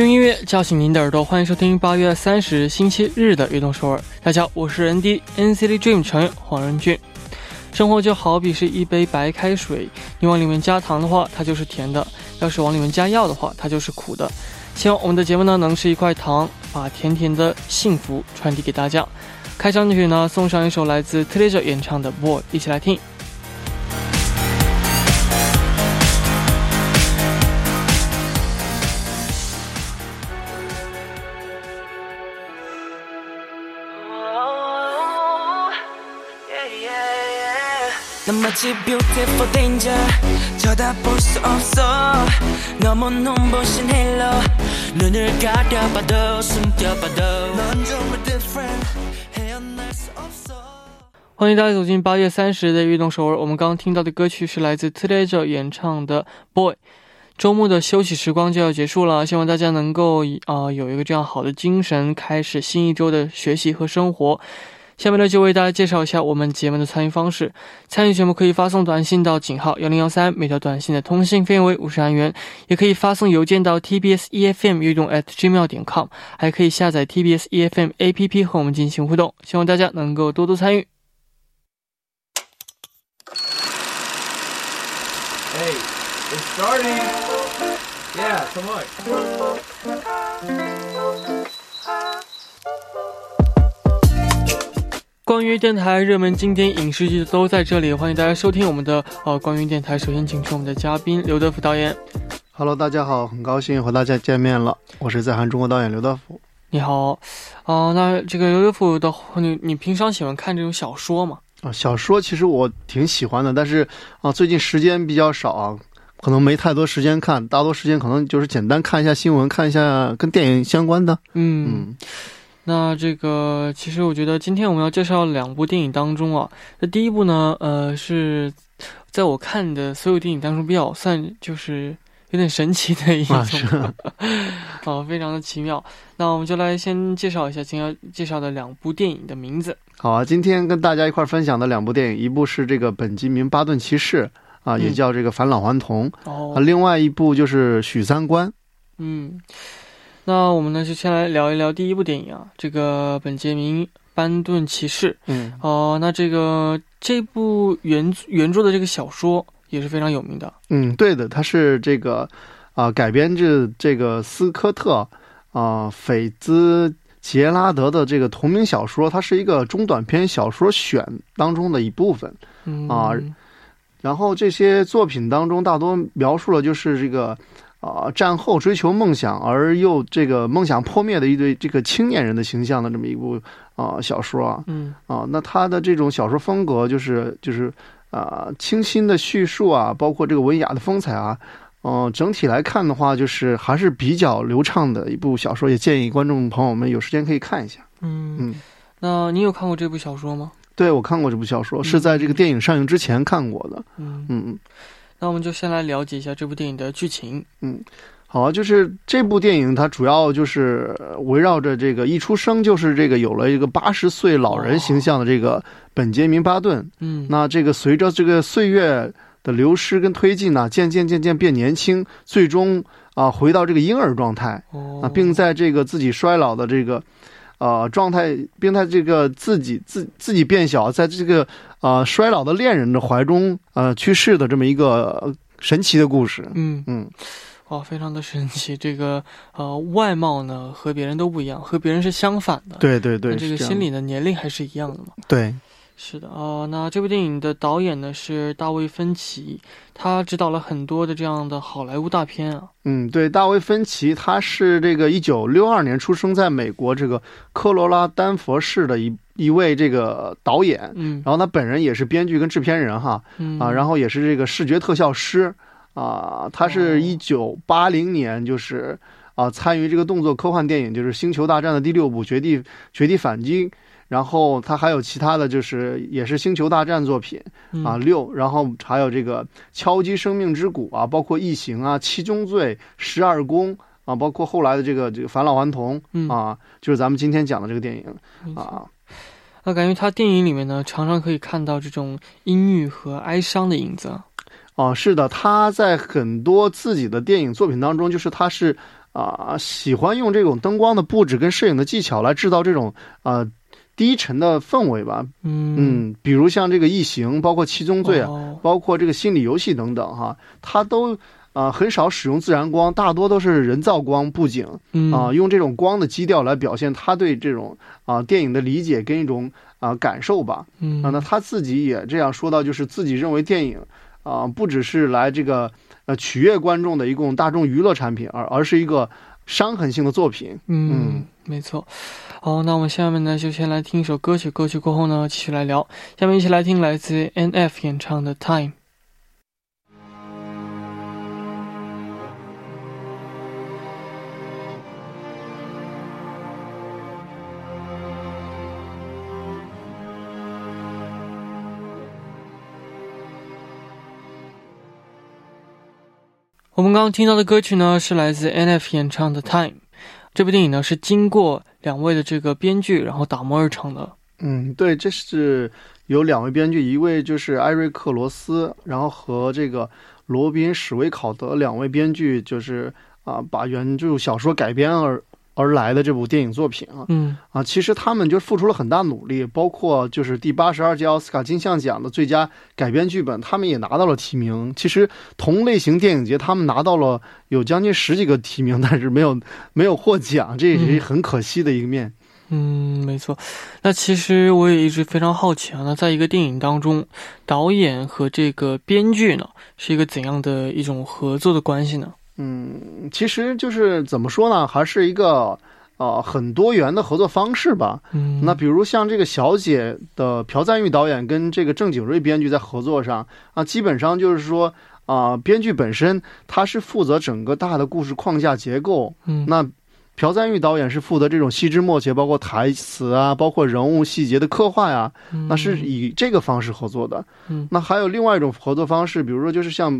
用音乐叫醒您的耳朵，欢迎收听八月三十星期日的《悦动首尔》。大家好，我是 N D N C T Dream 成员黄仁俊。生活就好比是一杯白开水，你往里面加糖的话，它就是甜的；要是往里面加药的话，它就是苦的。希望我们的节目呢，能是一块糖，把甜甜的幸福传递给大家。开场曲呢，送上一首来自 Treasure 演唱的《Boy》，一起来听。넌 마치 beautiful danger 쳐다볼 수 없어 너무 눈부신 헬로 눈을 가려봐도 숨겨봐도 넌 정말 different 헤어날 수 없어 欢迎大家走进八月三十的运动首尔。我们刚刚听到的歌曲是来自 Treasure 演唱的《Boy》。周末的休息时光就要结束了，希望大家能够啊、呃有一个这样好的精神，开始新一周的学习和生活。 下面呢，就为大家介绍一下我们节目的参与方式。参与节目可以发送短信到井号幺零幺三，每条短信的通信费用为五十韩元；也可以发送邮件到 tbs efm 运动 at gmail 点 com，还可以下载 tbs efm app 和我们进行互动。希望大家能够多多参与。Hey, it's starting. Yeah, come on. 关于电台热门经典影视剧都在这里，欢迎大家收听我们的呃关于电台。首先请出我们的嘉宾刘德福导演，Hello，大家好，很高兴和大家见面了。我是在韩中国导演刘德福。你好。啊、那这个刘德福的你你平常喜欢看这种小说吗？啊，小说其实我挺喜欢的，但是啊，最近时间比较少啊，可能没太多时间看，大多时间可能就是简单看一下新闻，看一下跟电影相关的。嗯，嗯，那这个其实我觉得今天我们要介绍两部电影当中啊，那第一部呢，呃，是在我看的所有电影当中比较算就是有点神奇的一种，啊，哦，非常的奇妙。那我们就来先介绍一下今天要介绍的两部电影的名字。好啊，今天跟大家一块儿分享的两部电影，一部是这个本杰明·巴顿骑士啊，也嗯叫这个返老还童哦啊，，另外一部就是许三观。嗯，那我们呢就先来聊一聊第一部电影啊，这个本杰明·班顿骑士。嗯，哦、那这个这部原原著的这个小说也是非常有名的。嗯，对的，它是这个啊、改编自这个斯科特啊、斐兹杰拉德的这个同名小说，它是一个中短篇小说选当中的一部分。嗯啊然后这些作品当中大多描述了就是这个啊、战后追求梦想而又这个梦想破灭的一对这个青年人的形象的这么一部啊、小说啊嗯啊，那他的这种小说风格就是就是啊、清新的叙述啊，包括这个文雅的风采啊。嗯、整体来看的话，就是还是比较流畅的一部小说，也建议观众朋友们有时间可以看一下。嗯嗯，那你有看过这部小说吗？对我看过这部小说，是在这个电影上映之前看过的。嗯，嗯，那我们就先来了解一下这部电影的剧情。嗯好啊，就是这部电影，它主要就是呃围绕着这个一出生就是这个有了一个八十岁老人形象的这个本杰明·巴顿。嗯，那这个随着这个岁月的流失跟推进呢，渐渐渐渐变年轻，最终啊、回到这个婴儿状态哦啊，并在这个自己衰老的这个呃状态，并在这个自己自自己变小，在这个呃衰老的恋人的怀中呃去世的这么一个呃神奇的故事。嗯嗯。哦，非常的神奇。这个呃外貌呢和别人都不一样，和别人是相反的。，对对对，这个心理的年龄还是一样的嘛？对，是的哦、那这部电影的导演呢是大卫芬奇，他指导了很多的这样的好莱坞大片啊。嗯，对，大卫芬奇他是这个一九六二年出生在美国这个科罗拉丹佛市的一一位这个导演，嗯。然后他本人也是编剧跟制片人哈嗯。啊，然后也是这个视觉特效师啊，他哦。是一九八零年就是啊参与这个动作科幻电影就是《星球大战》的第六部《绝地绝地反击》。然后他还有其他的就是也是星球大战作品嗯。啊六，然后还有这个敲击生命之鼓啊，包括异形啊、七宗罪、十二宫啊，包括后来的这个这个返老还童嗯。啊，就是咱们今天讲的这个电影啊。那感觉他电影里面呢，常常可以看到这种阴郁和哀伤的影子。哦，是的，他在很多自己的电影作品当中，就是他是啊、喜欢用这种灯光的布置跟摄影的技巧来制造这种啊、低沉的氛围吧。嗯嗯，比如像这个《异形》，包括《七宗罪》啊，哦包括这个心理游戏等等哈，他都啊、很少使用自然光，大多都是人造光布景嗯啊、用这种光的基调来表现他对这种啊、电影的理解跟一种啊、感受吧。嗯啊，那他自己也这样说到，就是自己认为电影啊、不只是来这个呃取悦观众的一种大众娱乐产品，而而是一个伤痕性的作品。嗯嗯，没错。好，那我们下面呢就先来听一首歌曲，歌曲过后呢继续来聊。下面一起来听来自 N.F 演唱的《Time》。我们刚刚听到的歌曲呢，是来自 N.F 演唱的《Time》。这部电影呢是经过两位的这个编剧，然后打磨而成的。嗯，对，这是有两位编剧，一位就是艾瑞克·罗斯，然后和这个罗宾·史威考德两位编剧，就是啊、把原著小说改编而而来的这部电影作品啊嗯啊，其实他们就付出了很大努力，包括就是第八十二届奥斯卡金像奖的最佳改编剧本，他们也拿到了提名。其实同类型电影节，他们拿到了有将近十几个提名，但是没有 没有获奖，这也是嗯很可惜的一个面。嗯，没错。那其实我也一直非常好奇啊，那在一个电影当中，导演和这个编剧呢是一个怎样的一种合作的关系呢？嗯，其实就是怎么说呢，还是一个呃很多元的合作方式吧。嗯，那比如像这个《小姐》的朴赞玉导演跟这个郑景瑞编剧在合作上啊，基本上就是说啊、编剧本身他是负责整个大的故事框架结构，嗯那朴赞玉导演是负责这种细枝末节，包括台词啊，包括人物细节的刻画呀、那是以这个方式合作的。嗯那还有另外一种合作方式，比如说就是像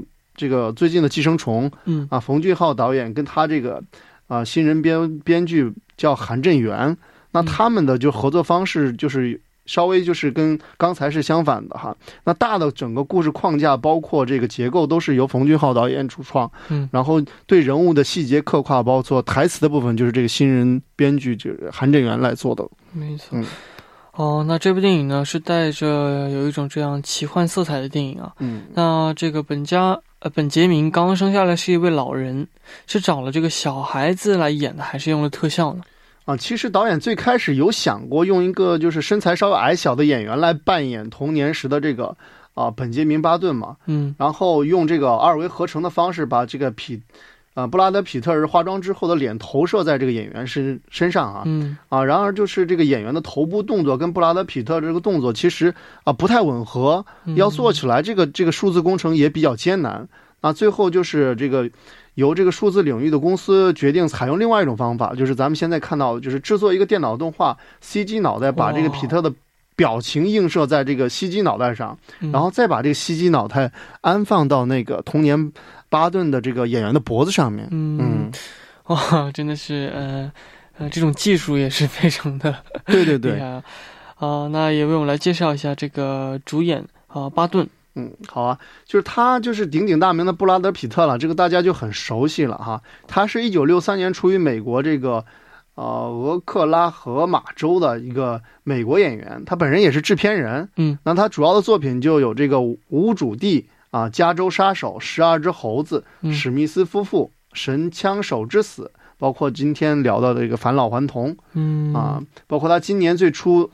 这个最近的《寄生虫》嗯啊，冯俊浩导演跟他这个啊新人编编剧叫韩振元，那嗯他们的就合作方式就是稍微就是跟刚才是相反的哈。那大的整个故事框架，包括这个结构，都是由冯俊浩导演主创，嗯然后对人物的细节刻画，包括台词的部分，就是这个新人编剧就是韩振元来做的。没错。嗯哦，那这部电影呢是带着有一种这样奇幻色彩的电影啊。嗯那这个本家呃本杰明刚刚生下来是一位老人，是找了这个小孩子来演的，还是用了特效呢？啊，其实导演最开始有想过用一个就是身材稍微矮小的演员来扮演童年时的这个啊本杰明巴顿嘛，嗯然后用这个二维合成的方式把这个皮，呃布拉德皮特是化妆之后的脸投射在这个演员身身上啊嗯啊，然而就是这个演员的头部动作跟布拉德皮特这个动作其实啊不太吻合，嗯要做起来这个这个数字工程也比较艰难。那最后就是这个由这个数字领域的公司决定采用另外一种方法，就是咱们现在看到的，就是制作一个电脑动画 CG 脑袋，把这个皮特的表情映射在这个 CG 脑袋上，嗯然后再把这个 CG 脑袋安放到那个童年巴顿的这个演员的脖子上面。嗯嗯，哇，真的是呃呃，这种技术也是非常的对对对，啊。啊、那也为我们来介绍一下这个主演啊、巴顿。嗯，好啊，就是他就是鼎鼎大名的布拉德皮特了，这个大家就很熟悉了哈。他是一九六三年出于美国这个呃俄克拉荷马州的一个美国演员，他本人也是制片人。嗯，那他主要的作品就有这个《无主地》啊，《加州杀手》、《十二只猴子》、嗯史密斯夫妇》、《神枪手之死》，包括今天聊到的这个《返老还童》。嗯啊，包括他今年最初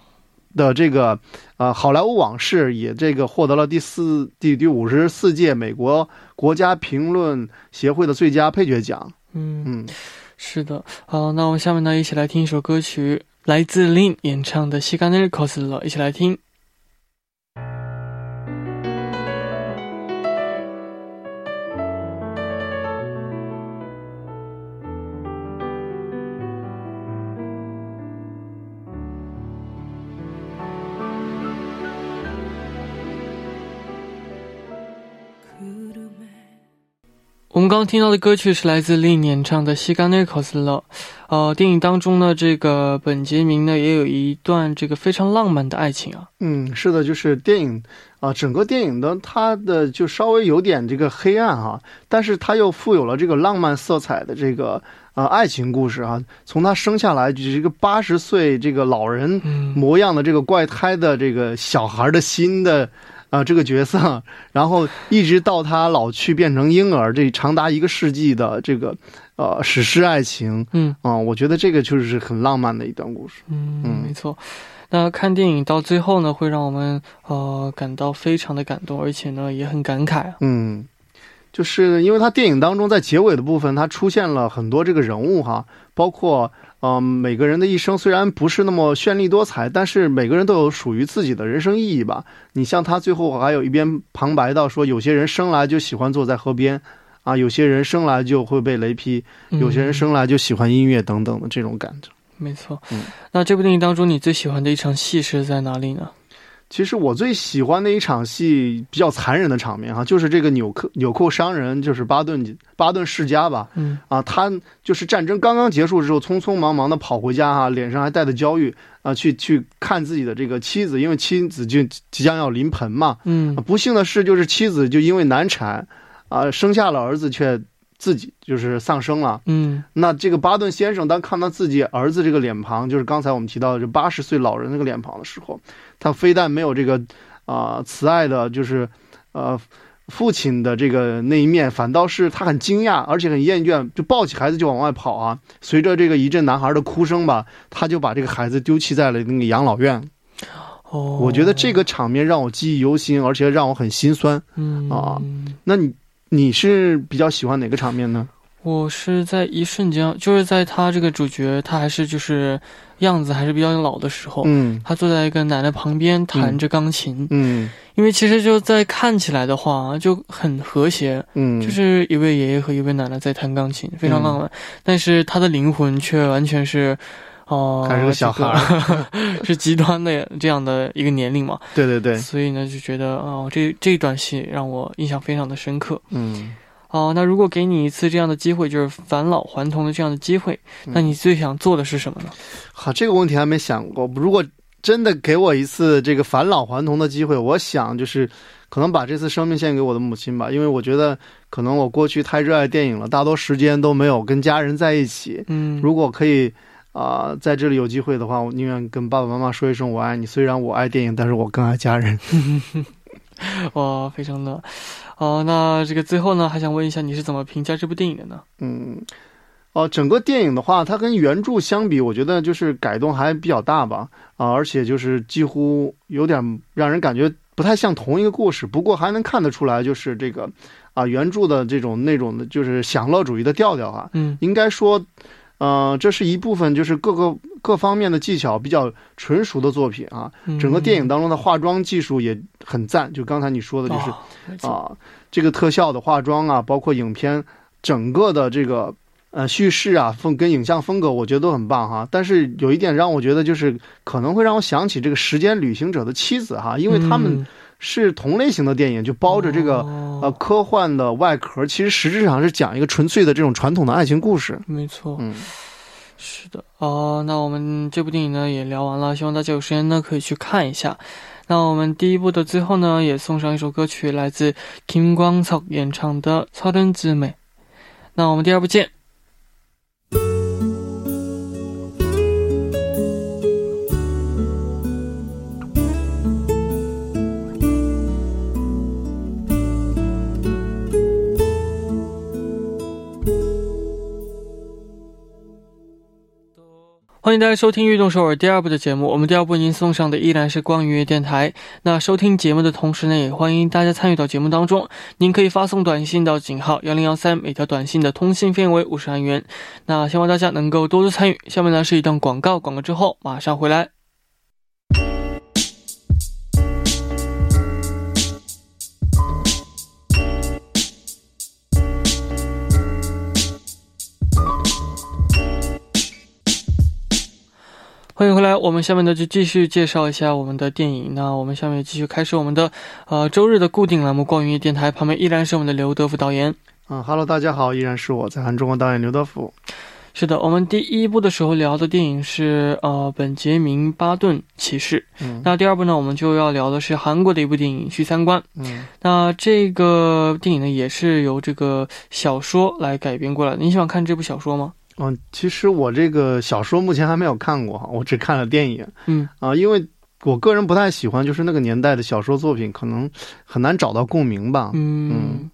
的这个呃《好莱坞往事》也这个获得了第四第第五十四届美国国家评论协会的最佳配角奖。嗯嗯，是的。好，那我们下面呢一起来听一首歌曲，来自 Lin 演唱的《西干内 cos》了，一起来听。我们刚刚听到的歌曲是来自林演唱的《西干内考斯勒》。呃，电影当中呢，这个本杰明呢也有一段这个非常浪漫的爱情啊。嗯，是的，就是电影啊、整个电影的它的就稍微有点这个黑暗哈、但是它又富有了这个浪漫色彩的这个呃爱情故事啊。从他生下来就是一个八十岁这个老人嗯模样的这个怪胎的这个小孩的心的。啊、这个角色，然后一直到他老去变成婴儿，这长达一个世纪的这个呃史诗爱情，嗯啊、我觉得这个就是很浪漫的一段故事。嗯嗯没错。那看电影到最后呢，会让我们呃感到非常的感动，而且呢也很感慨啊。嗯，就是因为他电影当中在结尾的部分，他出现了很多这个人物哈，包括嗯、呃每个人的一生虽然不是那么绚丽多彩，但是每个人都有属于自己的人生意义吧。你像他最后还有一边旁白到说，有些人生来就喜欢坐在河边。啊，有些人生来就会被雷劈，有些人嗯生来就喜欢音乐等等的这种感觉。没错。嗯那这部电影当中，你最喜欢的一场戏是在哪里呢？其实我最喜欢的一场戏，比较残忍的场面哈，就是这个纽扣纽扣商人，就是巴顿巴顿世家吧，嗯。啊，他就是战争刚刚结束之后，匆匆忙忙的跑回家哈、脸上还带着焦虑啊，去去看自己的这个妻子，因为妻子就即将要临盆嘛。嗯。啊不幸的是，就是妻子就因为难产，啊，生下了儿子却自己就是丧生了。嗯那这个巴顿先生当看到自己儿子这个脸庞，就是刚才我们提到的这八十岁老人那个脸庞的时候，他非但没有这个啊、慈爱的，就是呃父亲的这个那一面，反倒是他很惊讶，而且很厌倦，就抱起孩子就往外跑啊。随着这个一阵男孩的哭声吧，他就把这个孩子丢弃在了那个养老院。哦，我觉得这个场面让我记忆犹新，而且让我很心酸。嗯啊那你你是比较喜欢哪个场面呢？我是在一瞬间，就是在他这个主角他还是就是样子还是比较老的时候，嗯。他坐在一个奶奶旁边弹着钢琴，嗯。因为其实就在看起来的话就很和谐，嗯，就是一位爷爷和一位奶奶在弹钢琴，非常浪嗯。漫，但是他的灵魂却完全是。哦、还是个小孩儿，是极端的这样的一个年龄嘛，对对对，所以呢就觉得哦，这这段戏让我印象非常的深刻。嗯。哦，那如果给你一次这样的机会，就是返老还童的这样的机会，嗯那你最想做的是什么呢？好，这个问题还没想过。如果真的给我一次这个返老还童的机会，我想就是可能把这次生命献给我的母亲吧，因为我觉得可能我过去太热爱电影了，大多时间都没有跟家人在一起。嗯，如果可以啊、在这里有机会的话，我宁愿跟爸爸妈妈说一声我爱你。虽然我爱电影，但是我更爱家人。哇，非常的，哦，那这个最后呢，还想问一下，你是怎么评价这部电影的呢？嗯，哦、整个电影的话，它跟原著相比，我觉得就是改动还比较大吧。啊、而且就是几乎有点让人感觉不太像同一个故事。不过还能看得出来，就是这个啊、原著的这种那种的，就是享乐主义的调调啊。嗯应该说，呃，这是一部分就是各个各方面的技巧比较纯熟的作品啊。嗯整个电影当中的化妆技术也很赞，就刚才你说的，就是啊，这个特效的化妆啊，包括影片整个的这个呃叙事啊风跟影像风格，我觉得都很棒哈。但是有一点让我觉得就是可能会让我想起这个《时间旅行者的妻子》哈，因为他们嗯是同类型的电影，就包着这个、哦呃科幻的外壳，其实实质上是讲一个纯粹的这种传统的爱情故事。没错，嗯，是的，哦，那我们这部电影呢也聊完了，希望大家有时间呢可以去看一下。那我们第一部的最后呢，也送上一首歌曲，来自 Kim Kwang Seok 演唱的《서른之美》。那我们第二部见。欢迎大家收听《运动首尔》第二部的节目。我们第二部为您送上的依然是光愉电台。那收听节目的同时呢，也欢迎大家参与到节目当中。您可以发送短信到井号幺零幺三，每条短信的通信费为五十韩元。那希望大家能够多多参与。下面呢是一段广告，广告之后马上回来。欢迎回来，我们下面呢就继续介绍一下我们的电影。那我们下面继续开始我们的呃周日的固定栏目《光云电台》，旁边依然是我们的刘德福导演。嗯哈喽，大家好，依然是我在韩中国导演刘德福。是的，我们第一部的时候聊的电影是呃本杰明·巴顿骑士。嗯那第二部呢，我们就要聊的是韩国的一部电影《去三观》。嗯那这个电影呢，也是由这个小说来改编过来的。你喜欢看这部小说吗？嗯，其实我这个小说目前还没有看过哈，我只看了电影嗯。啊，因为我个人不太喜欢就是那个年代的小说作品，可能很难找到共鸣吧。嗯，嗯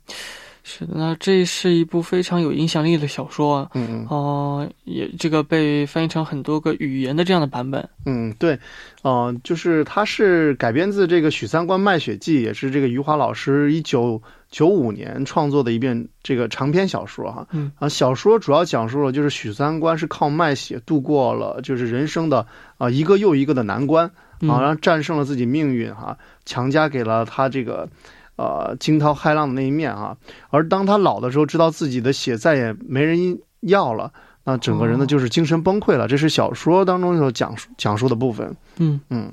是的。那这是一部非常有影响力的小说啊。嗯嗯哦、也这个被翻译成很多个语言的这样的版本。嗯，对，呃，就是它是改编自这个《许三观卖血记》，也是这个余华老师一九九五年创作的一遍这个长篇小说哈。嗯啊，小说主要讲述了就是许三观是靠卖血度过了就是人生的啊、一个又一个的难关嗯啊，然后战胜了自己命运哈、强加给了他这个。呃，惊涛骇浪的那一面啊、而当他老的时候，知道自己的血再也没人要了，那整个人呢哦就是精神崩溃了。这是小说当中所讲述讲述的部分。嗯嗯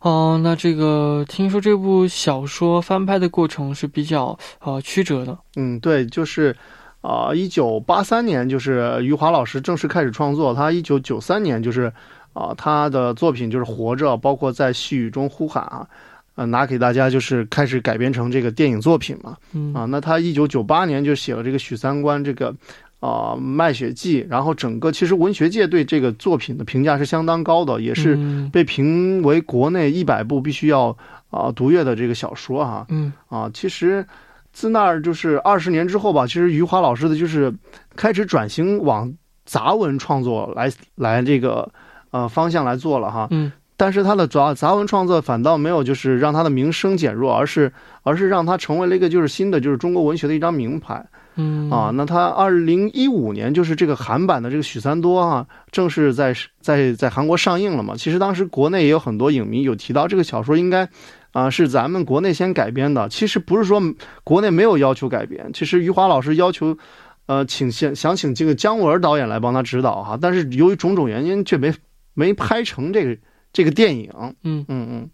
哦，那这个听说这部小说翻拍的过程是比较呃曲折的。嗯，对，就是，啊、一九八三年就是余华老师正式开始创作，他一九九三年就是，啊、他的作品就是《活着》，包括在细雨中呼喊啊，呃，拿给大家就是开始改编成这个电影作品嘛。嗯啊，那他一九九八年就写了这个《许三观》这个啊、卖血记》，然后整个其实文学界对这个作品的评价是相当高的，也是嗯被评为国内一百部必须要啊、读阅的这个小说哈、嗯啊，其实自那儿就是二十年之后吧，其实余华老师的就是开始转型往杂文创作来来这个呃方向来做了哈。嗯但是他的杂杂文创作反倒没有就是让他的名声减弱，而是而是让他成为了一个就是新的就是中国文学的一张名牌嗯啊。那他二零一五年就是这个韩版的这个许三多啊，正式在在在韩国上映了嘛。其实当时国内也有很多影迷有提到这个小说应该。啊，是咱们国内先改编的。其实不是说国内没有要求改编，其实余华老师要求，呃，请想想请这个姜文导演来帮他指导哈，但是由于种种原因却没没拍成这个这个电影。嗯。嗯嗯，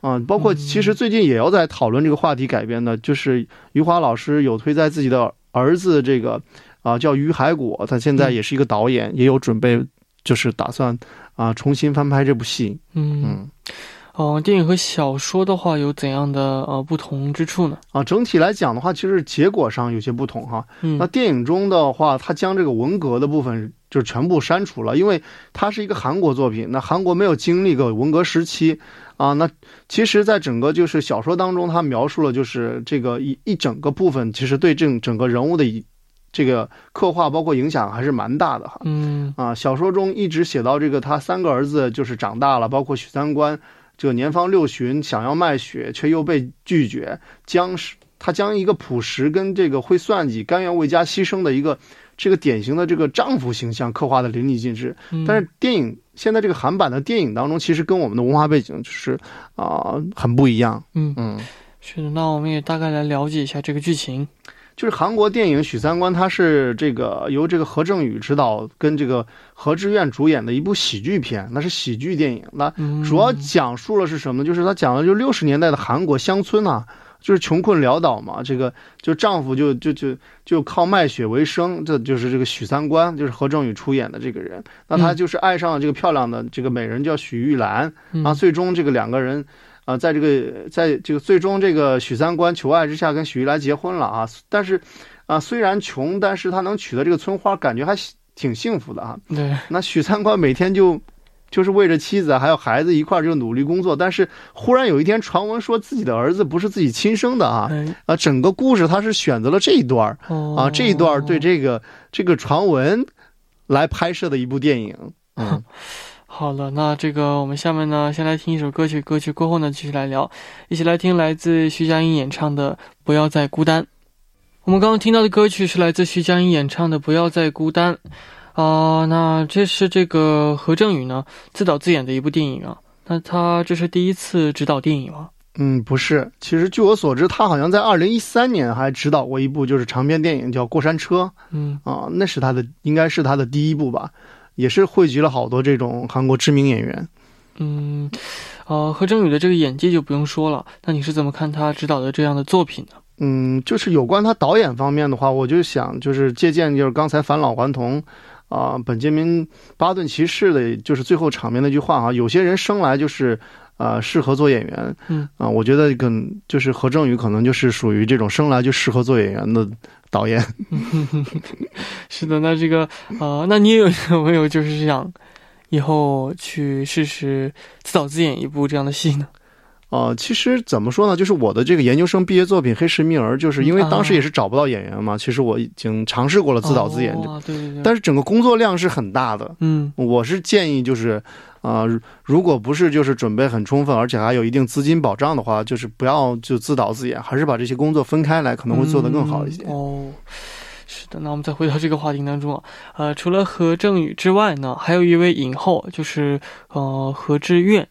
啊，包括其实最近也要在讨论这个话题改编的，就是余华老师有推在自己的儿子这个啊叫于海果，他现在也是一个导演，也有准备就是打算啊重新翻拍这部戏。嗯。嗯哦，电影和小说的话有怎样的呃不同之处呢？啊，整体来讲的话，其实结果上有些不同哈。嗯那电影中的话，他将这个文革的部分就全部删除了，因为它是一个韩国作品，那韩国没有经历过文革时期啊。那其实，在整个就是小说当中，他描述了就是这个一一整个部分，其实对这整个人物的一这个刻画，包括影响还是蛮大的哈。嗯啊，小说中一直写到这个他三个儿子就是长大了，包括许三观，这个年方六旬，想要卖血却又被拒绝，将是他将一个朴实跟这个会算计、甘愿为家牺牲的一个这个典型的这个丈夫形象刻画的淋漓尽致。嗯，但是电影现在这个韩版的电影当中，其实跟我们的文化背景就是啊、很不一样。嗯嗯。是的，那我们也大概来了解一下这个剧情。就是韩国电影《许三观》，它是这个由这个何正宇执导，跟这个何志远主演的一部喜剧片，那是喜剧电影。那嗯，主要讲述了是什么呢？就是他讲的就是六十年代的韩国乡村啊，就是穷困潦倒嘛，这个就丈夫就就就就靠卖血为生，这就是这个许三观，就是何正宇出演的这个人。那他嗯就是爱上了这个漂亮的这个美人叫许玉兰，嗯啊，最终这个两个人，啊，在这个在这个最终这个许三观求爱之下跟许玉来结婚了啊，但是，啊，虽然穷，但是他能娶到这个村花，感觉还挺幸福的啊。对，那许三观每天就就是为着妻子还有孩子一块儿就努力工作，但是忽然有一天传闻说自己的儿子不是自己亲生的啊。哎啊，整个故事他是选择了这一段啊，这一段对这个这个传闻来拍摄的一部电影。嗯，好了，那这个我们下面呢，先来听一首歌曲，歌曲过后呢，继续来聊，一起来听来自徐佳莹演唱的《不要再孤单》。我们刚刚听到的歌曲是来自徐佳莹演唱的《不要再孤单》啊、那这是这个何正宇呢自导自演的一部电影啊。那他这是第一次执导电影吗？嗯，不是，其实据我所知，他好像在二零一三年还执导过一部就是长篇电影叫《过山车》嗯啊，那是他的应该是他的第一部吧，也是汇集了好多这种韩国知名演员。嗯，呃，何正宇的这个演技就不用说了。那你是怎么看他执导的这样的作品呢？嗯，就是有关他导演方面的话，我就想就是借鉴就是刚才返老还童啊、本杰明巴顿骑士的，就是最后场面那句话啊、有些人生来就是啊适合做演员，嗯啊、我觉得跟就是何正宇可能就是属于这种生来就适合做演员的导演。是的，那这个呃，那你有 有没有就是想以后去试试自导自演一部这样的戏呢？呃，其实怎么说呢，就是我的这个研究生毕业作品《黑石密儿》，就是因为当时啊也是找不到演员嘛，其实我已经尝试过了自导自演，哦、对对对，但是整个工作量是很大的。嗯我是建议就是，啊、如如果不是就是准备很充分，而且还有一定资金保障的话，就是不要就自导自演，还是把这些工作分开来，可能会做得更好一些。嗯哦，是的，那我们再回到这个话题当中啊，呃，除了何正宇之外呢，还有一位影后，就是呃何志愿，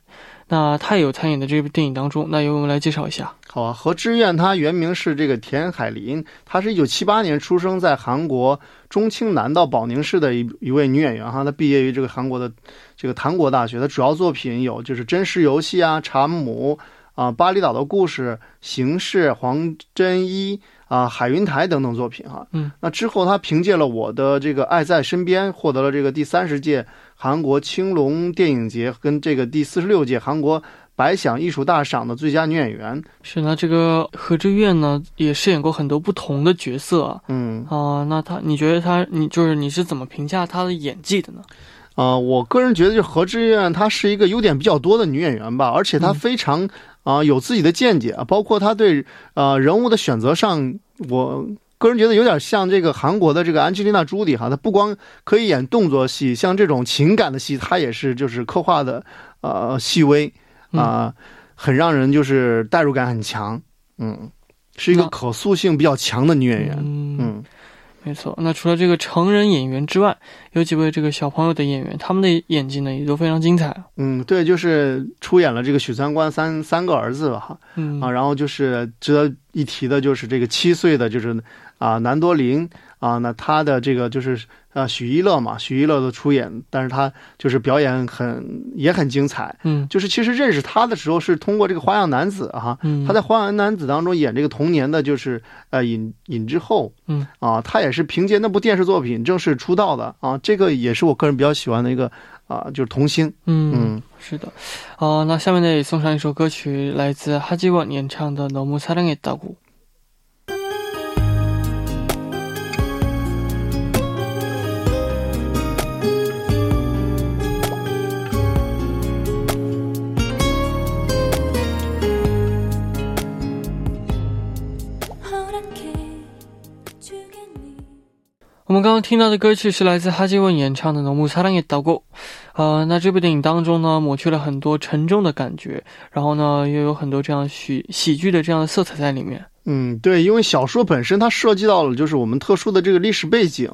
那他也有参演的这部电影当中，那由我们来介绍一下。好啊，何志愿她原名是这个田海林，他是一九七八年出生在韩国中青南道保宁市的一一位女演员哈，她毕业于这个韩国的这个檀国大学，她主要作品有就是《真实游戏》啊、《查姆》啊、巴厘岛的故事》、《刑事》、《黄真一》啊、《海云台》等等作品哈。嗯，那之后他凭借了我的这个《爱在身边》，获得了这个第三十届韩国青龙电影节跟这个第四十六届韩国百想艺术大赏的最佳女演员。是那这个何志愿呢，也饰演过很多不同的角色啊。嗯。啊、那他，你觉得他，你就是你是怎么评价他的演技的呢？啊、我个人觉得，就何志愿她是一个优点比较多的女演员吧，而且她嗯非常啊、有自己的见解，包括他对呃人物的选择上，我个人觉得有点像这个韩国的这个安吉丽娜·朱莉哈，她不光可以演动作戏，像这种情感的戏，她也是就是刻画的呃细微啊、很让人就是代入感很强，嗯，是一个可塑性比较强的女演员，嗯嗯没错，那除了这个成人演员之外，有几位这个小朋友的演员，他们的演技呢也都非常精彩啊。嗯，对，就是出演了这个许三观三三个儿子吧哈。嗯啊，然后就是值得一提的，就是这个七岁的，就是啊南多林啊，那他的这个就是呃许一乐嘛，许一乐的出演，但是他就是表演很也很精彩。嗯就是其实认识他的时候是通过这个《花样男子》哈，嗯，他在《花样男子》当中演这个童年的就是呃尹尹之后，嗯啊，他也是凭借那部电视作品正式出道的啊，这个也是我个人比较喜欢的一个啊，就是童星。嗯嗯是的，哦、那下面呢也送上一首歌曲，来自哈基원演唱的《너무사랑했다고》。 们刚刚听到的歌曲是来自哈基文演唱的《너무사랑했다고》。呃，那这部电影当中呢，抹去了很多沉重的感觉，然后呢，又有很多这样喜喜剧的这样的色彩在里面。嗯，对，因为小说本身它涉及到了就是我们特殊的这个历史背景，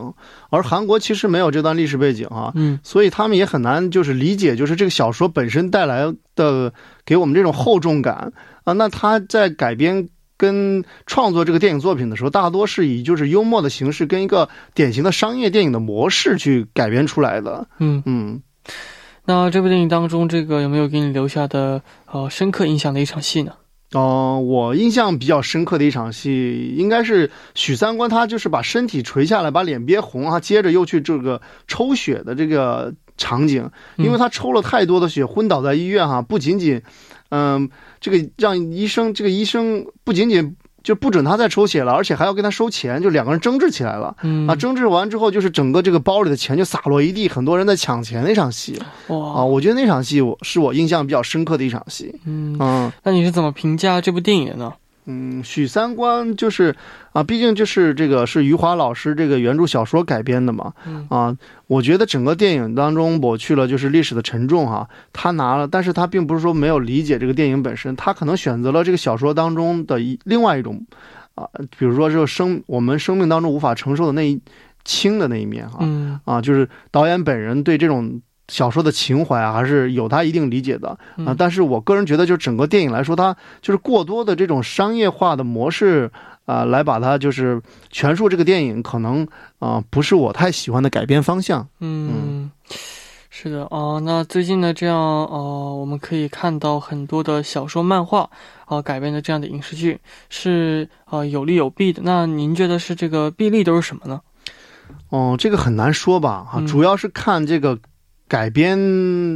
而韩国其实没有这段历史背景啊，嗯所以他们也很难就是理解就是这个小说本身带来的给我们这种厚重感啊。那他在改编 跟创作这个电影作品的时候，大多是以就是幽默的形式跟一个典型的商业电影的模式去改编出来的。嗯，嗯，那这部电影当中，这个有没有给你留下的呃深刻印象的一场戏呢？哦、我印象比较深刻的一场戏，应该是许三观他就是把身体垂下来，把脸憋红啊，接着又去这个抽血的这个场景，因为他抽了太多的血，昏倒在医院哈、不仅仅，嗯、这个让医生这个医生不仅仅就不准他再抽血了，而且还要跟他收钱，就两个人争执起来了。嗯啊，争执完之后，就是整个这个包里的钱就洒落一地，很多人在抢钱那场戏啊，哇，我觉得那场戏我是我印象比较深刻的一场戏。嗯，嗯，那你是怎么评价这部电影的呢？嗯，许三观就是啊，毕竟就是这个是余华老师这个原著小说改编的嘛，嗯。啊，我觉得整个电影当中抹去了就是历史的沉重哈、他拿了，但是他并不是说没有理解这个电影本身，他可能选择了这个小说当中的一另外一种啊，比如说这个生我们生命当中无法承受的那一轻的那一面哈、嗯。啊，就是导演本人对这种小说的情怀啊，还是有他一定理解的啊嗯。但是我个人觉得，就是整个电影来说，它就是过多的这种商业化的模式啊，来把它就是全述这个电影，可能啊不是我太喜欢的改编方向。嗯，是的，哦、那最近呢，这样，呃，我们可以看到很多的小说、漫画，啊、改编的这样的影视剧，是呃有利有弊的。那您觉得是这个弊利都是什么呢？哦，这个很难说吧，哈、嗯主要是看这个改编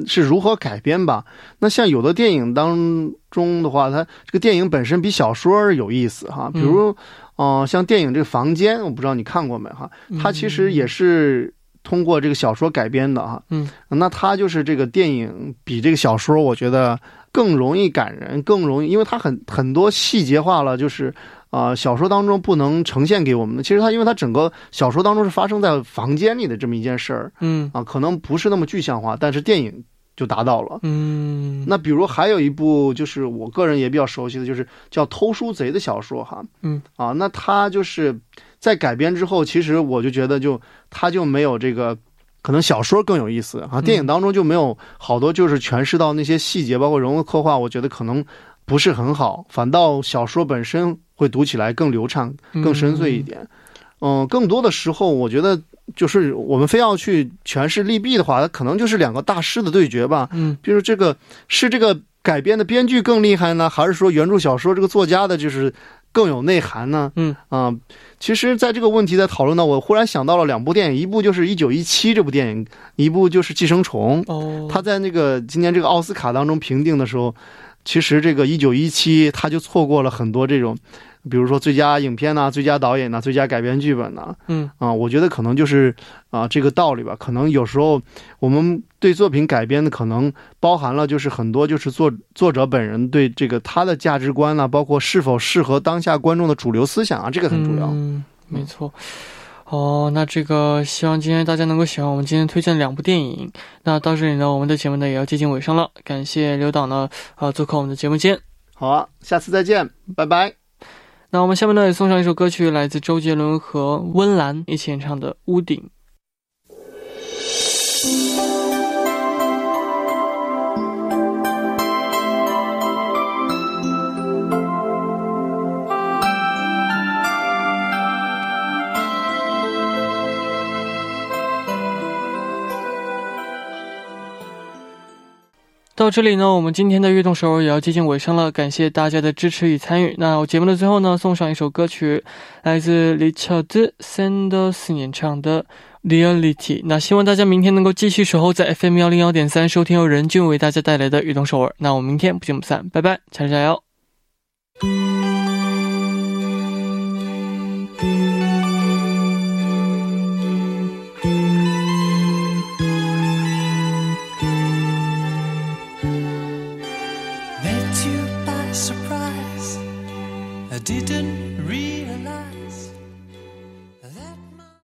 是如何改编吧。那像有的电影当中的话，它这个电影本身比小说有意思哈，比如，呃，像电影这个《房间》，我不知道你看过没哈，它其实也是通过这个小说改编的哈。嗯，那它就是这个电影比这个小说，我觉得更容易感人，更容易，因为它很很多细节化了，就是。啊、小说当中不能呈现给我们的，其实它因为它整个小说当中是发生在房间里的这么一件事儿嗯啊，可能不是那么具象化，但是电影就达到了。嗯，那比如还有一部就是我个人也比较熟悉的，就是叫《偷书贼》的小说哈，嗯啊，那它就是在改编之后，其实我就觉得就它就没有这个。可能小说更有意思啊，电影当中就没有好多就是诠释到那些细节，包括人物刻画，我觉得可能不是很好，反倒小说本身会读起来更流畅、更深邃一点。嗯、更多的时候，我觉得就是我们非要去诠释利弊的话，它可能就是两个大师的对决吧。嗯比如这个是这个改编的编剧更厉害呢，还是说原著小说这个作家的就是更有内涵呢？嗯啊、其实，在这个问题在讨论呢，我忽然想到了两部电影，一部就是《一九一七》这部电影，一部就是《寄生虫》。哦，他在那个今年这个奥斯卡当中评定的时候，其实这个一九一七他就错过了很多这种，比如说最佳影片呐、最佳导演呐、最佳改编剧本呐、嗯啊，我觉得可能就是啊这个道理吧。可能有时候我们对作品改编的可能包含了就是很多就是作作者本人对这个他的价值观呐、包括是否适合当下观众的主流思想啊，这个很重要。嗯，没错。哦，那这个希望今天大家能够喜欢我们今天推荐的两部电影。那到这里呢，我们的节目呢也要接近尾声了。感谢刘导呢，呃，做客我们的节目间。好啊，下次再见，拜拜。那我们下面呢也送上一首歌曲，来自周杰伦和温岚一起演唱的《屋顶》。到这里呢，我们今天的悦动首尔也要接近尾声了，感谢大家的支持与参与。那我节目的最后呢，送上一首歌曲，来自 Richard Sanders 演唱的《Reality》。那希望大家明天能够继续守候在 FM 幺零幺点三，收听由任俊为大家带来的悦动首尔。那我们明天不见不散，拜拜，加油加油！